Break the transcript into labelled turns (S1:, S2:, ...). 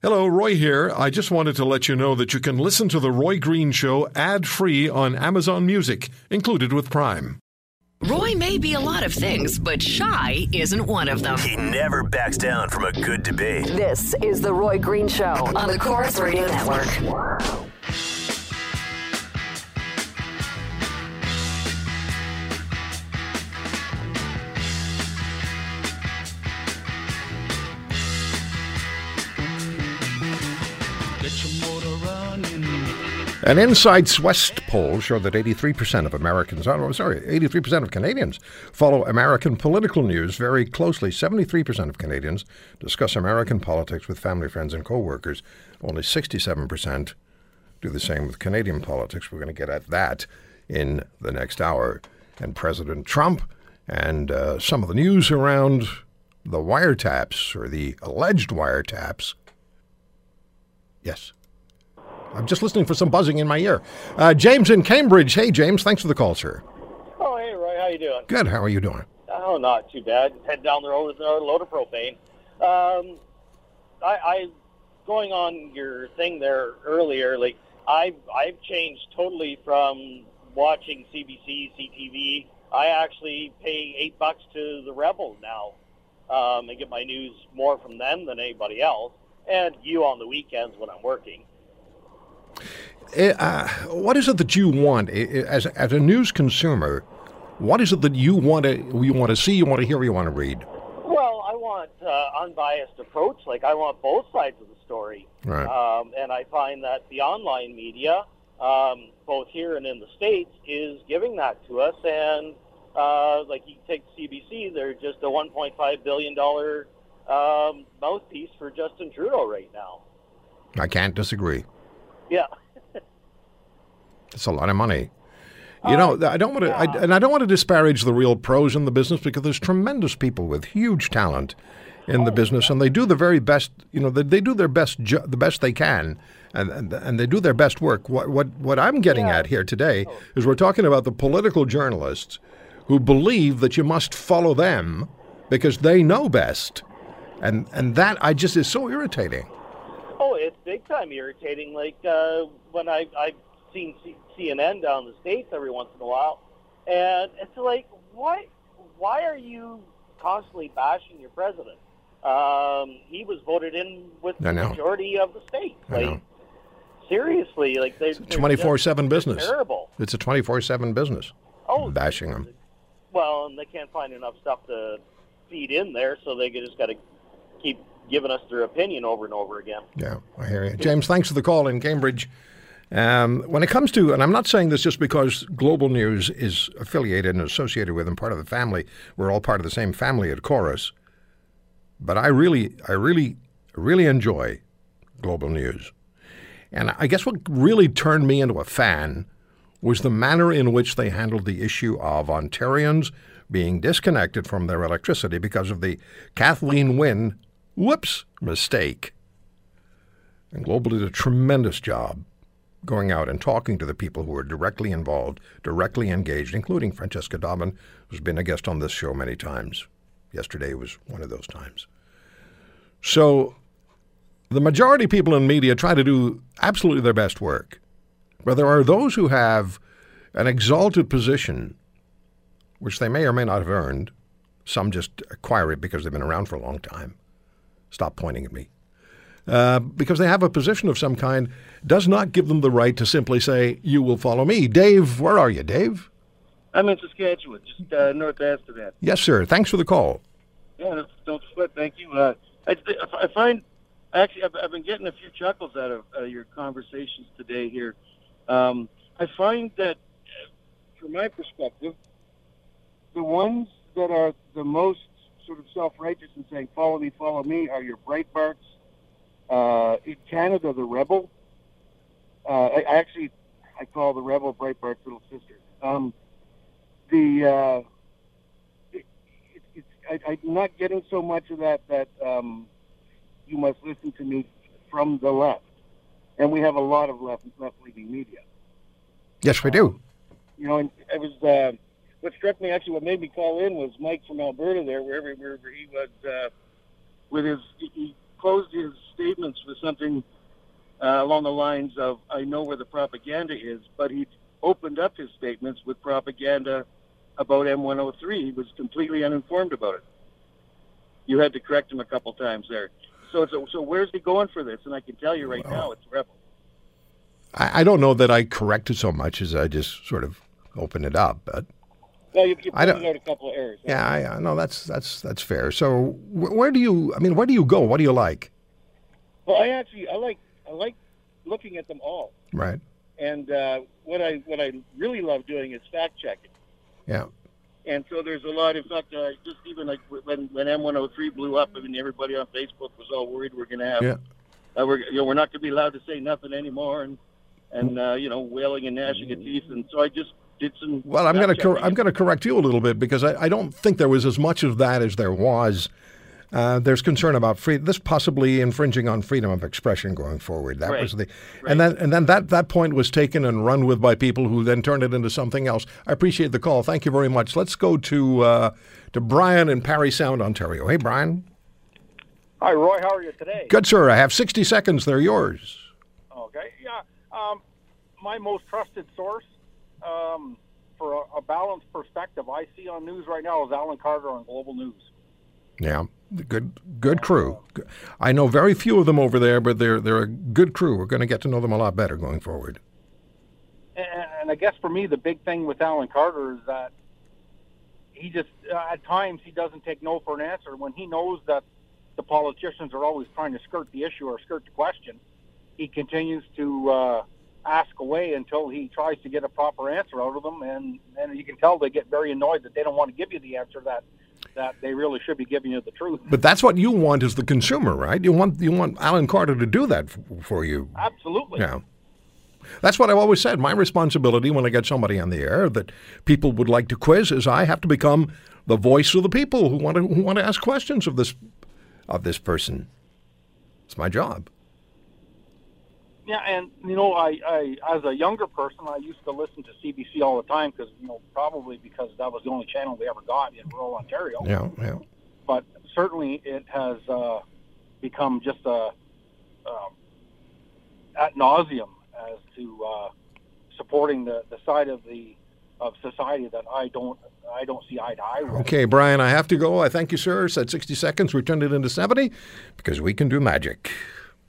S1: Hello, Roy here. I just wanted to let you know that you can listen to The Roy Green Show ad free on Amazon Music, included with Prime.
S2: Roy may be a lot of things, but shy isn't one of them.
S3: He never backs down from a good debate.
S2: This is The Roy Green Show on the Corus Radio Network.
S4: An Insights West poll showed that 83% of Americans, oh, sorry, 83% of Canadians follow American political news very closely. 73% of Canadians discuss American politics with family, friends, and co-workers. Only 67% do the same with Canadian politics. We're going to get at that in the next hour. And President Trump and uh, some of the news around the wiretaps or the alleged wiretaps. Yes. I'm just listening for some buzzing in my ear. Uh, James in Cambridge. Hey, James. Thanks for the call, sir.
S5: Oh, hey, Roy. How you doing?
S4: Good. How are you doing?
S5: Oh, not too bad. Head down the road with another load of propane. Um, I, I going on your thing there earlier. Like I've I've changed totally from watching CBC, CTV. I actually pay eight bucks to the Rebel now. Um, and get my news more from them than anybody else, and you on the weekends when I'm working.
S4: Uh, what is it that you want as as a news consumer? What is it that you want to you want to see, you want to hear, you want to read?
S5: Well, I want uh, unbiased approach. Like I want both sides of the story.
S4: Right.
S5: Um, and I find that the online media, um, both here and in the states, is giving that to us. And uh, like you take CBC, they're just a 1.5 billion dollar um, mouthpiece for Justin Trudeau right now.
S4: I can't disagree.
S5: Yeah.
S4: It's a lot of money. You oh, know, I don't want to, I, and I don't want to disparage the real pros in the business because there's tremendous people with huge talent in the oh, business, and they do the very best. You know, they, they do their best, ju- the best they can, and, and and they do their best work. What what what I'm getting at here today oh. is we're talking about the political journalists who believe that you must follow them because they know best, and and that I just is so irritating.
S5: It's big time irritating. Like uh, when I I've seen C- CNN down the states every once in a while, and it's like, why why are you constantly bashing your president? Um, he was voted in with the majority of the states.
S4: I
S5: Like
S4: know.
S5: seriously, like they
S4: Twenty four seven business.
S5: Terrible.
S4: It's a twenty four seven business.
S5: Oh,
S4: bashing them.
S5: Well, and they can't find enough stuff to feed in there, so they just got to keep giving us their opinion over and over again.
S4: Yeah, I hear you. James, thanks for the call in Cambridge. Um, when it comes to, and I'm not saying this just because Global News is affiliated and associated with and part of the family, we're all part of the same family at Corus, but I really, I really, really enjoy Global News. And I guess what really turned me into a fan was the manner in which they handled the issue of Ontarians being disconnected from their electricity because of the Kathleen Wynne, whoops, mistake. And Global did a tremendous job going out and talking to the people who were directly involved, directly engaged, including Francesca Dobbin, who's been a guest on this show many times. Yesterday was one of those times. So the majority of people in media try to do absolutely their best work. But there are those who have an exalted position, which they may or may not have earned. Some just acquire it because they've been around for a long time. Stop pointing at me. Uh, because they have a position of some kind, does not give them the right to simply say, You will follow me. Dave, where are you, Dave?
S6: I'm in Saskatchewan, just uh, north of Amsterdam.
S4: Yes, sir. Thanks for the call.
S6: Yeah, don't- don't sweat. Thank you. Uh, I, I find actually I've, I've been getting a few chuckles out of uh, your conversations today here. Um, I find that, uh, from my perspective, the ones that are the most sort of self-righteous and saying "Follow me, follow me" are your Breitbarts. Uh, in Canada, the Rebel. Uh, I, I actually I call the Rebel Breitbart's little sister. Um, the uh, it, it, it's I, I'm not getting so much of that that um, you must listen to me from the left, and we have a lot of left left leaning media.
S4: Yes, we do.
S6: You know, and it was uh, what struck me actually. What made me call in was Mike from Alberta there, wherever wherever he was, uh, with his he- closed his statements with something uh, along the lines of, "I know where the propaganda is," but he opened up his statements with propaganda about M103. He was completely uninformed about it. You had to correct him a couple times there. So, so, so where's he going for this? And I can tell you right now, it's rebel.
S4: I, I don't know that I corrected so much as I just sort of opened it up, but
S6: Well, you, you
S4: I don't-
S6: pointed out a couple of errors.
S4: yeah, I, know that's that's that's fair. So wh- where do you? I mean, where do you go? What do you like?
S6: Well, I actually I like I like looking at them all,
S4: Right.
S6: and uh, what I what I really love doing is fact checking.
S4: Yeah.
S6: And so there's a lot. In fact, uh, just even like when when M103 blew up, I mean everybody on Facebook was all worried we're going to have
S4: Yeah.
S6: uh, we're you know we're not going to be allowed to say nothing anymore, and and uh, you know wailing and gnashing of teeth. And so I just did some.
S4: Well, I'm going to cor- I'm going to correct you a little bit because I, I don't think there was as much of that as there was. Uh, there's concern about free this possibly infringing on freedom of expression going forward. That
S6: Right.
S4: was the, and then and then that that point was taken and run with by people who then turned it into something else. I appreciate the call. Thank you very much. Let's go to uh, to Brian in Parry Sound, Ontario. Hey, Brian.
S7: Hi, Roy. How are you today?
S4: Good sir. I have 60 seconds. They're yours.
S7: Okay. Yeah. Um, my most trusted source um, for a, a balanced perspective I see on news right now is Alan Carter on Global News.
S4: Yeah, good good crew. I know very few of them over there, but they're they're a good crew. We're going to get to know them a lot better going forward.
S7: And, and I guess for me, the big thing with Alan Carter is that he just, uh, at times, he doesn't take no for an answer. When he knows that the politicians are always trying to skirt the issue or skirt the question, he continues to uh, ask away until he tries to get a proper answer out of them. And, and you can tell they get very annoyed that they don't want to give you the answer that, that they really should be giving you the truth.
S4: But that's what you want as the consumer, right? You want you want Alan Carter to do that for you.
S7: Absolutely.
S4: Yeah. That's what I've always said. My responsibility when I get somebody on the air that people would like to quiz is I have to become the voice of the people who want to who want to ask questions of this of this person. It's my job.
S7: Yeah, and you know, I, I as a younger person, I used to listen to CBC all the time because you know probably because that was the only channel we ever got in rural Ontario.
S4: Yeah, yeah.
S7: But certainly, it has uh, become just a um, at nauseum as to uh, supporting the, the side of the of society that I don't I don't see eye to eye with.
S4: Okay, Brian, I have to go. I thank you, sir. Said 60 seconds. We turned it into 70 because we can do magic.